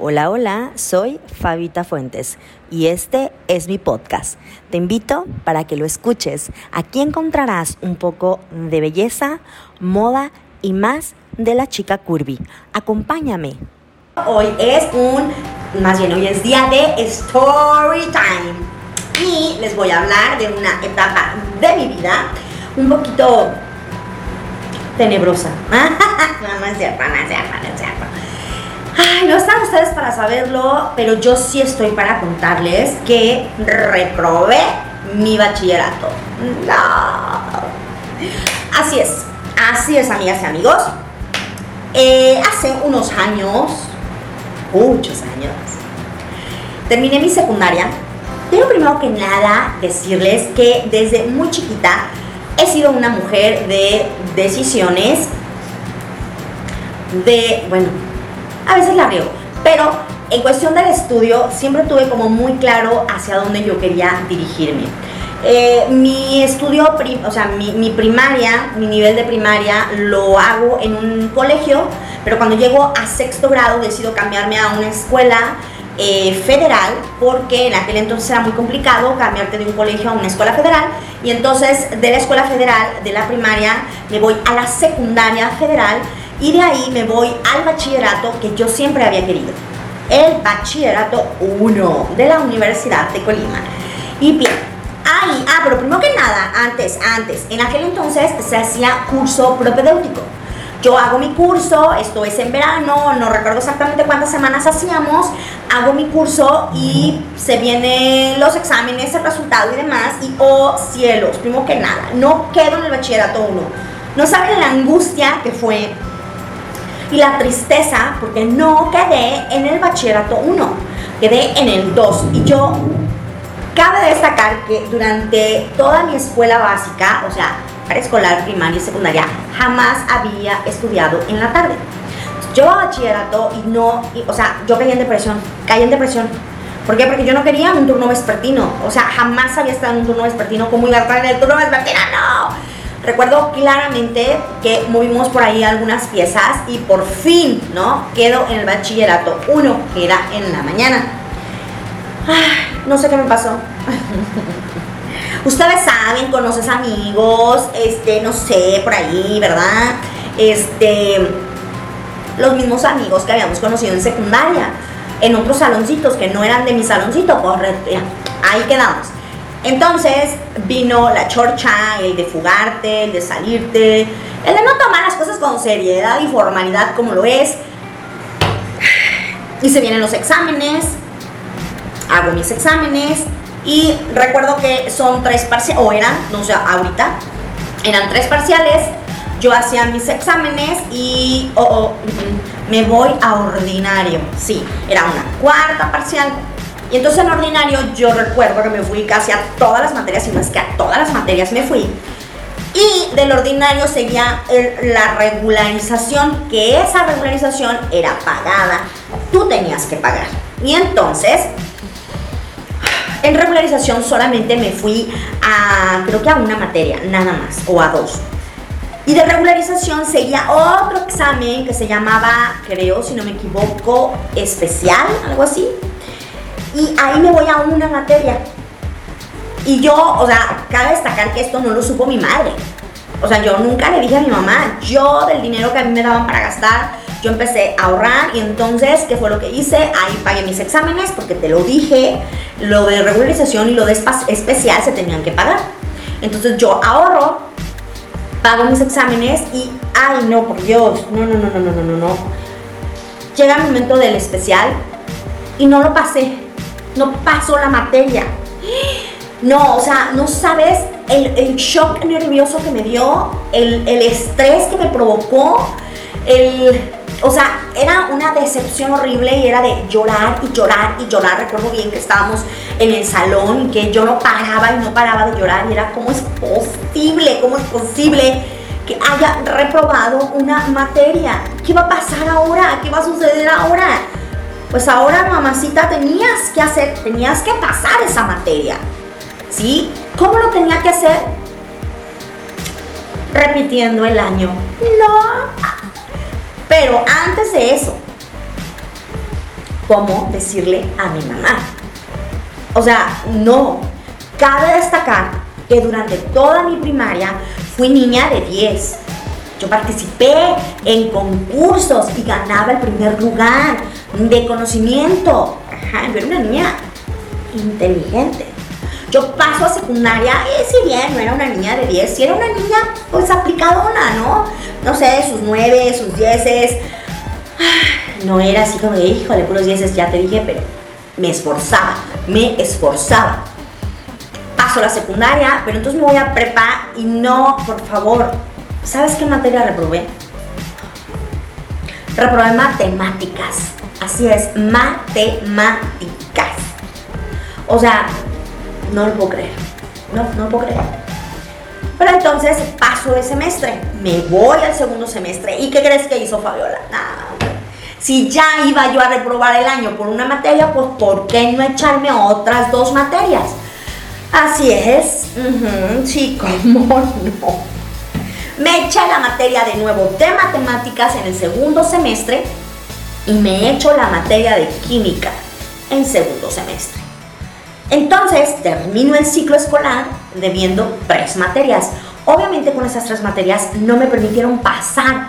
Hola, hola, soy Fabita Fuentes y este es mi podcast. Te invito para que lo escuches. Aquí encontrarás un poco de belleza, moda y más de la chica curvy. Acompáñame. Hoy es un, más bien hoy es día de story time y les voy a hablar de una etapa de mi vida un poquito tenebrosa. no, no es cierto, no es cierto, no. Ay, no están ustedes para saberlo, pero yo sí estoy para contarles que reprobé mi bachillerato. Así es, así es, amigas y amigos. Eh, hace unos años, muchos años, terminé mi secundaria. Quiero primero que nada decirles que desde muy chiquita he sido una mujer de decisiones, de, bueno, a veces la veo, pero en cuestión del estudio siempre tuve como muy claro hacia dónde yo quería dirigirme. Eh, mi estudio, o sea, mi, primaria, mi nivel de primaria lo hago en un colegio, pero cuando llego a sexto grado decido cambiarme a una escuela eh, federal porque en aquel entonces era muy complicado cambiarte de un colegio a una escuela federal y entonces de la escuela federal, de la primaria, me voy a la secundaria federal y de ahí me voy al bachillerato que yo siempre había querido. El bachillerato 1 de la Universidad de Colima. Y bien, ahí, ah, pero primero que nada, antes, antes, en aquel entonces se hacía curso propedéutico. Yo hago mi curso, esto es en verano, no recuerdo exactamente cuántas semanas hacíamos, hago mi curso y se vienen los exámenes, el resultado y demás, y oh cielos, primero que nada, no quedo en el bachillerato 1. No saben la angustia que fue y la tristeza porque no quedé en el bachillerato 1, quedé en el 2. Y yo, cabe destacar que durante toda mi escuela básica, o sea, escolar, primaria y secundaria, jamás había estudiado en la tarde. Yo a bachillerato y no, o sea, yo caí en depresión, caí en depresión. ¿Por qué? Porque yo no quería un turno vespertino. O sea, jamás había estado en un turno vespertino. ¿Cómo iba a estar en el turno vespertino? ¡No! Recuerdo claramente que movimos por ahí algunas piezas y por fin, ¿no? Quedo en el bachillerato 1, que era en la mañana. no sé qué me pasó. Ustedes saben, conoces amigos, este, no sé, por ahí, ¿verdad? Este, los mismos amigos que habíamos conocido en secundaria, en otros saloncitos que no eran de mi saloncito, pues ahí quedamos. Entonces vino la chorcha, el de fugarte, el de salirte, el de no tomar las cosas con seriedad y formalidad como lo es. Y se vienen los exámenes, hago mis exámenes y recuerdo que son tres parciales, o eran, no sé, ahorita, eran tres parciales. Yo hacía mis exámenes y oh, oh, me voy a ordinario. Sí, era una cuarta parcial y entonces en ordinario yo recuerdo que me fui casi a todas las materias, y no es que a todas las materias me fui. Y del ordinario seguía la regularización, que esa regularización era pagada. Tú tenías que pagar. Y entonces, en regularización solamente me fui a, creo que a una materia, nada más, o a dos. Y de regularización seguía otro examen que se llamaba, creo, si no me equivoco, especial, algo así y ahí me voy a una materia. Y yo, o sea, cabe destacar que esto no lo supo mi madre. O sea, yo nunca le dije a mi mamá, yo del dinero que a mí me daban para gastar, yo empecé a ahorrar y entonces, ¿qué fue lo que hice? Ahí pagué mis exámenes porque te lo dije, lo de regularización y lo de especial se tenían que pagar. Entonces yo ahorro, pago mis exámenes y, ay no, por Dios, no, no, no, no, no, no, no. Llega el momento del especial y no lo pasé no pasó la materia. No, o sea, no sabes el, shock nervioso que me dio, el, estrés que me provocó, el, o sea, era una decepción horrible y era de llorar y llorar y llorar. Recuerdo bien que estábamos en el salón y que yo no paraba y no paraba de llorar y era, ¿cómo es posible? ¿Cómo es posible? que haya reprobado una materia. ¿Qué va a pasar ahora? ¿Qué va a suceder ahora? Pues ahora mamacita tenías que hacer, tenías que pasar esa materia. ¿Sí? ¿Cómo lo tenía que hacer? Repitiendo el año. No. Pero antes de eso, cómo decirle a mi mamá. O sea, no. Cabe destacar que durante toda mi primaria fui niña de 10. Yo participé en concursos y ganaba el primer lugar de conocimiento. Yo era una niña inteligente. Yo paso a secundaria y si bien no era una niña de 10, si era una niña pues aplicadona, ¿no? No sé, sus 9, sus 10. No era así como de, híjole, puros 10, ya te dije, pero me esforzaba, me esforzaba. Paso a la secundaria, pero entonces me voy a prepa y no, por favor, ¿sabes qué materia reprobé? Reprobé matemáticas. Así es, matemáticas. O sea, no lo puedo creer. No, no lo puedo creer. Pero entonces paso de semestre, me voy al segundo semestre. ¿Y qué crees que hizo Fabiola? Nada. Si ya iba yo a reprobar el año por una materia, pues ¿por qué no echarme otras dos materias? Así es. sí, cómo no. Me eché la materia de nuevo de matemáticas en el segundo semestre y me echo la materia de química en segundo semestre. Entonces termino el ciclo escolar debiendo tres materias. Obviamente con esas tres materias no me permitieron pasar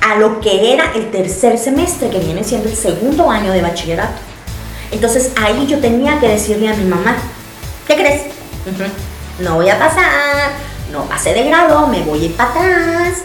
a lo que era el tercer semestre, que viene siendo el segundo año de bachillerato. Entonces ahí yo tenía que decirle a mi mamá, ¿qué crees? No voy a pasar, no pasé de grado, me voy a ir para atrás.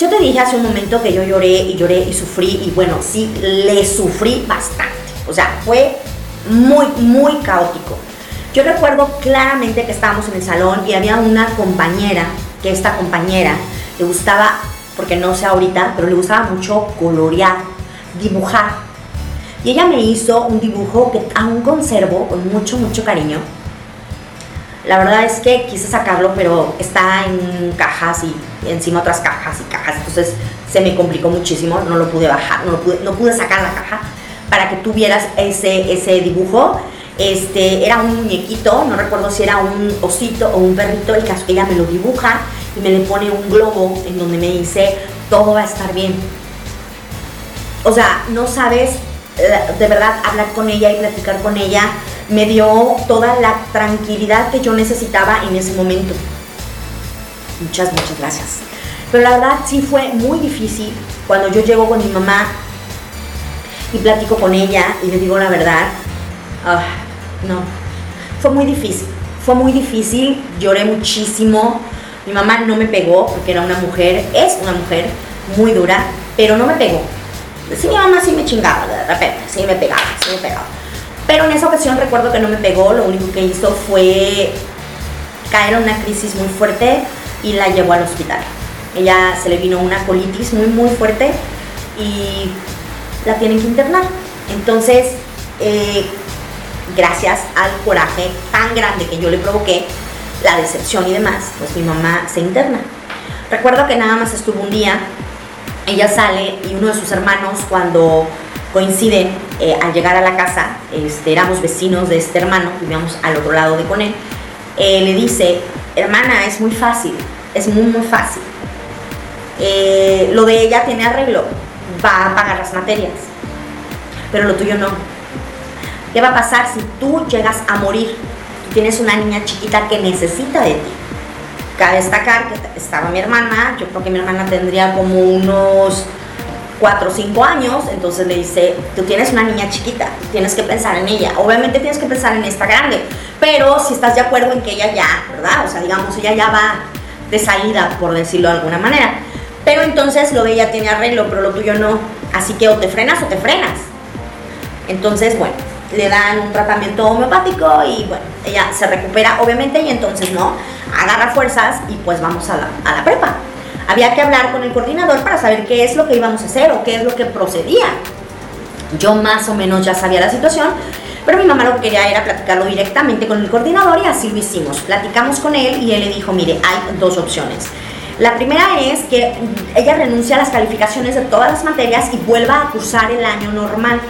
yo te dije hace un momento que yo lloré y lloré y sufrí y bueno, sí, le sufrí bastante. O sea, fue muy, muy caótico. Yo recuerdo claramente que estábamos en el salón y había una compañera, que esta compañera le gustaba, porque no sé ahorita, pero le gustaba mucho colorear, dibujar. Y ella me hizo un dibujo que aún conservo con mucho, mucho cariño. La verdad es que quise sacarlo, pero está en cajas y encima otras cajas y cajas. Entonces se me complicó muchísimo, no lo pude bajar, no, pude, no pude sacar la caja para que tuvieras ese, ese dibujo. Este, era un muñequito, no recuerdo si era un osito o un perrito, el caso ella me lo dibuja y me le pone un globo en donde me dice, todo va a estar bien. O sea, no sabes, eh, de verdad, hablar con ella y platicar con ella me dio toda la tranquilidad que yo necesitaba en ese momento. Muchas, muchas gracias. Pero la verdad sí fue muy difícil cuando yo llego con mi mamá y platico con ella y le digo la verdad, ah, no, fue muy difícil, fue muy difícil, lloré muchísimo, mi mamá no me pegó porque era una mujer, es una mujer muy dura, pero no me pegó. Sí, mi mamá sí me chingaba de repente, sí me pegaba, sí me pegaba. Pero en esa ocasión recuerdo que no me pegó, lo único que hizo fue caer en una crisis muy fuerte y la llevó al hospital. Ella se le vino una colitis muy muy fuerte y la tienen que internar. Entonces, eh, gracias al coraje tan grande que yo le provoqué, la decepción y demás, pues mi mamá se interna. Recuerdo que nada más estuvo un día, ella sale y uno de sus hermanos cuando coincide eh, al llegar a la casa, este, éramos vecinos de este hermano, vivíamos al otro lado de con él, eh, le dice, hermana, es muy fácil, es muy, muy fácil. lo de ella tiene arreglo, va a pagar las materias, pero lo tuyo no. ¿Qué va a pasar si tú llegas a morir? Tú tienes una niña chiquita que necesita de ti. Cabe destacar que estaba mi hermana, yo creo que mi hermana tendría como unos 4 o 5 años, entonces le dice, tú tienes una niña chiquita, tienes que pensar en ella. Obviamente tienes que pensar en esta grande, pero si estás de acuerdo en que ella ya, ¿verdad? O sea, digamos, ella ya va de salida, por decirlo de alguna manera. Pero entonces lo de ella tiene arreglo, pero lo tuyo no. Así que o te frenas o te frenas. Entonces, bueno, le dan un tratamiento homeopático y bueno, ella se recupera obviamente y entonces no, agarra fuerzas y pues vamos a la, a la prepa. Había que hablar con el coordinador para saber qué es lo que íbamos a hacer o qué es lo que procedía. Yo más o menos ya sabía la situación, pero mi mamá lo que quería era platicarlo directamente con el coordinador y así lo hicimos. Platicamos con él y él le dijo, mire, hay dos opciones la primera es que ella renuncia a las calificaciones de todas las materias y vuelva a cursar el año normal.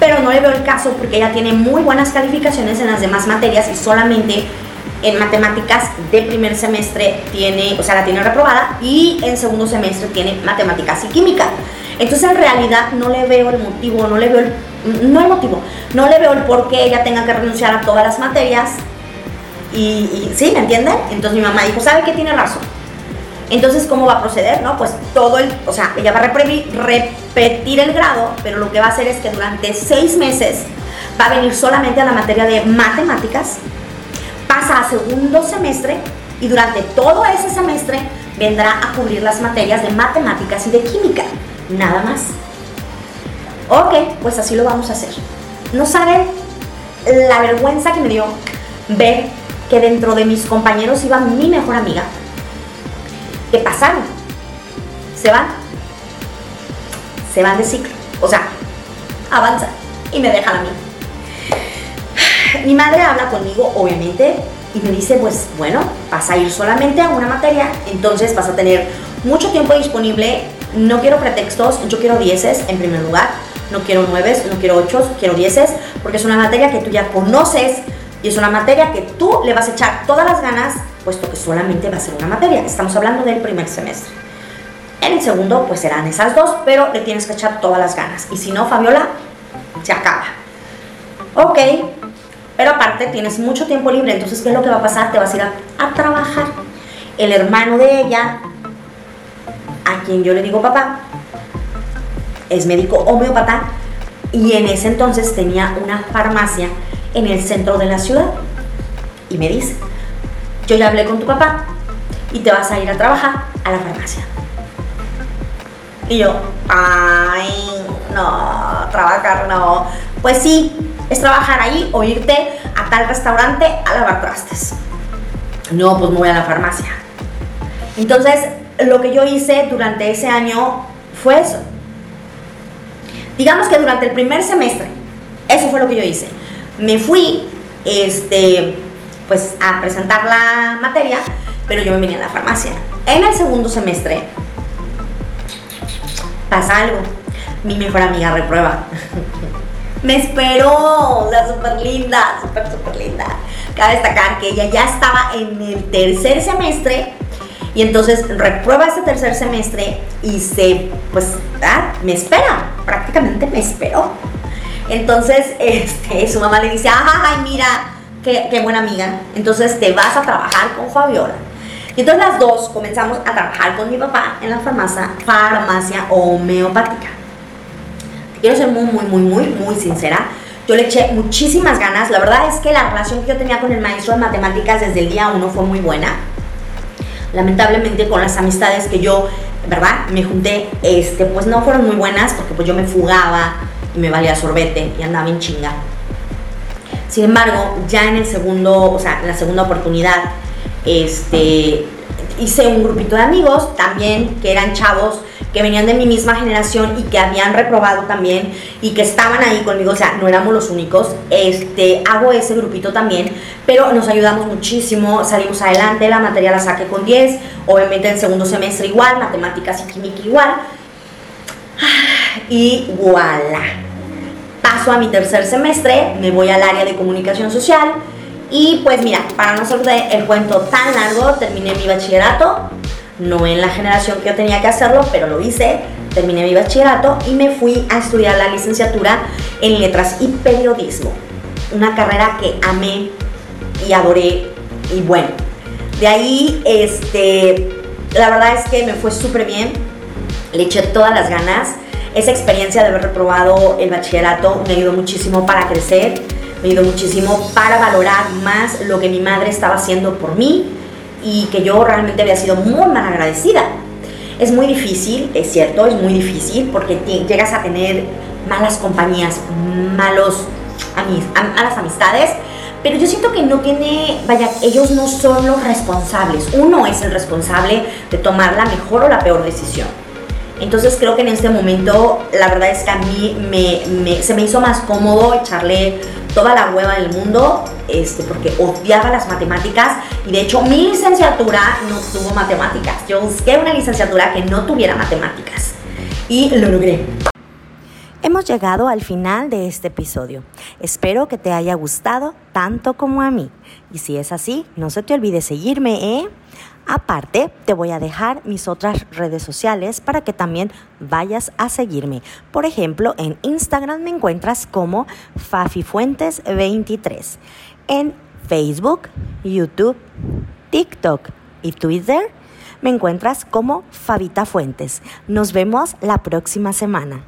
Pero no le veo el caso porque ella tiene muy buenas calificaciones en las demás materias y solamente en matemáticas de primer semestre tiene, o sea, la tiene reprobada y en segundo semestre tiene matemáticas y química. Entonces en realidad no le veo el motivo, no le veo el, no el motivo, no le veo el por qué ella tenga que renunciar a todas las materias. Y, y sí, ¿me entienden? Entonces mi mamá dijo, ¿sabe qué tiene razón? Entonces, ¿cómo va a proceder? No, pues todo el, o sea, ella va a repetir el grado, pero lo que va a hacer es que durante seis meses va a venir solamente a la materia de matemáticas, pasa a segundo semestre y durante todo ese semestre vendrá a cubrir las materias de matemáticas y de química, nada más. Ok, pues así lo vamos a hacer. No saben la vergüenza que me dio ver que dentro de mis compañeros iba mi mejor amiga, ¿Qué pasaron? Se van. Se van de ciclo. O sea, avanza y me dejan a mí. Mi madre habla conmigo, obviamente, y me dice, pues bueno, vas a ir solamente a una materia, entonces vas a tener mucho tiempo disponible. No quiero pretextos, yo quiero dieces en primer lugar. No quiero nueves, no quiero ocho, quiero dieces, porque es una materia que tú ya conoces y es una materia que tú le vas a echar todas las ganas puesto que solamente va a ser una materia. Estamos hablando del primer semestre. En el segundo, pues serán esas dos, pero le tienes que echar todas las ganas. Y si no, Fabiola, se acaba. Ok, pero aparte tienes mucho tiempo libre, entonces, ¿qué es lo que va a pasar? Te vas a ir a, a trabajar. El hermano de ella, a quien yo le digo papá, es médico homeópata y en ese entonces tenía una farmacia en el centro de la ciudad. Y me dice, yo ya hablé con tu papá y te vas a ir a trabajar a la farmacia. Y yo, ay, no, trabajar no. Pues sí, es trabajar ahí o irte a tal restaurante a lavar trastes. No, pues me voy a la farmacia. Entonces, lo que yo hice durante ese año fue eso. Digamos que durante el primer semestre, eso fue lo que yo hice. Me fui, este, pues a presentar la materia, pero yo me venía a la farmacia. En el segundo semestre pasa algo. Mi mejor amiga reprueba. me esperó, la súper linda, súper, súper linda. Cabe destacar que ella ya estaba en el tercer semestre y entonces reprueba ese tercer semestre y se, pues, ah, me espera, prácticamente me esperó. Entonces, este, su mamá le dice, ay, mira, qué, buena amiga. Entonces te vas a trabajar con Fabiola. Y entonces las dos comenzamos a trabajar con mi papá en la farmacia, farmacia homeopática. Quiero ser muy, muy, muy, muy, muy sincera. Yo le eché muchísimas ganas. La verdad es que la relación que yo tenía con el maestro de matemáticas desde el día uno fue muy buena. Lamentablemente con las amistades que yo, ¿verdad? Me junté, este, pues no fueron muy buenas porque pues yo me fugaba y me valía sorbete y andaba en chinga. Sin embargo, ya en el segundo, o sea, en la segunda oportunidad, este, hice un grupito de amigos también que eran chavos que venían de mi misma generación y que habían reprobado también y que estaban ahí conmigo, o sea, no éramos los únicos. Este, hago ese grupito también, pero nos ayudamos muchísimo, salimos adelante, la materia la saqué con 10, obviamente en segundo semestre igual, matemáticas y química igual. Y voilà paso a mi tercer semestre, me voy al área de comunicación social y pues mira, para no hacer el cuento tan largo, terminé mi bachillerato, no en la generación que yo tenía que hacerlo, pero lo hice, terminé mi bachillerato y me fui a estudiar la licenciatura en letras y periodismo, una carrera que amé y adoré y bueno, de ahí este, la verdad es que me fue súper bien, le eché todas las ganas. Esa experiencia de haber reprobado el bachillerato me ayudó muchísimo para crecer, me ayudó muchísimo para valorar más lo que mi madre estaba haciendo por mí y que yo realmente había sido muy mal agradecida. Es muy difícil, es cierto, es muy difícil porque llegas a tener malas compañías, malos malas amistades, pero yo siento que no tiene, vaya, ellos no son los responsables. Uno es el responsable de tomar la mejor o la peor decisión. Entonces creo que en este momento la verdad es que a mí me, se me hizo más cómodo echarle toda la hueva del mundo, este, porque odiaba las matemáticas y de hecho mi licenciatura no tuvo matemáticas. Yo busqué una licenciatura que no tuviera matemáticas y lo logré. Hemos llegado al final de este episodio. Espero que te haya gustado tanto como a mí. Y si es así, no se te olvide seguirme, ¿eh? Aparte, te voy a dejar mis otras redes sociales para que también vayas a seguirme. Por ejemplo, en Instagram me encuentras como FafiFuentes23. En Facebook, YouTube, TikTok y Twitter me encuentras como Fabita Fuentes. Nos vemos la próxima semana.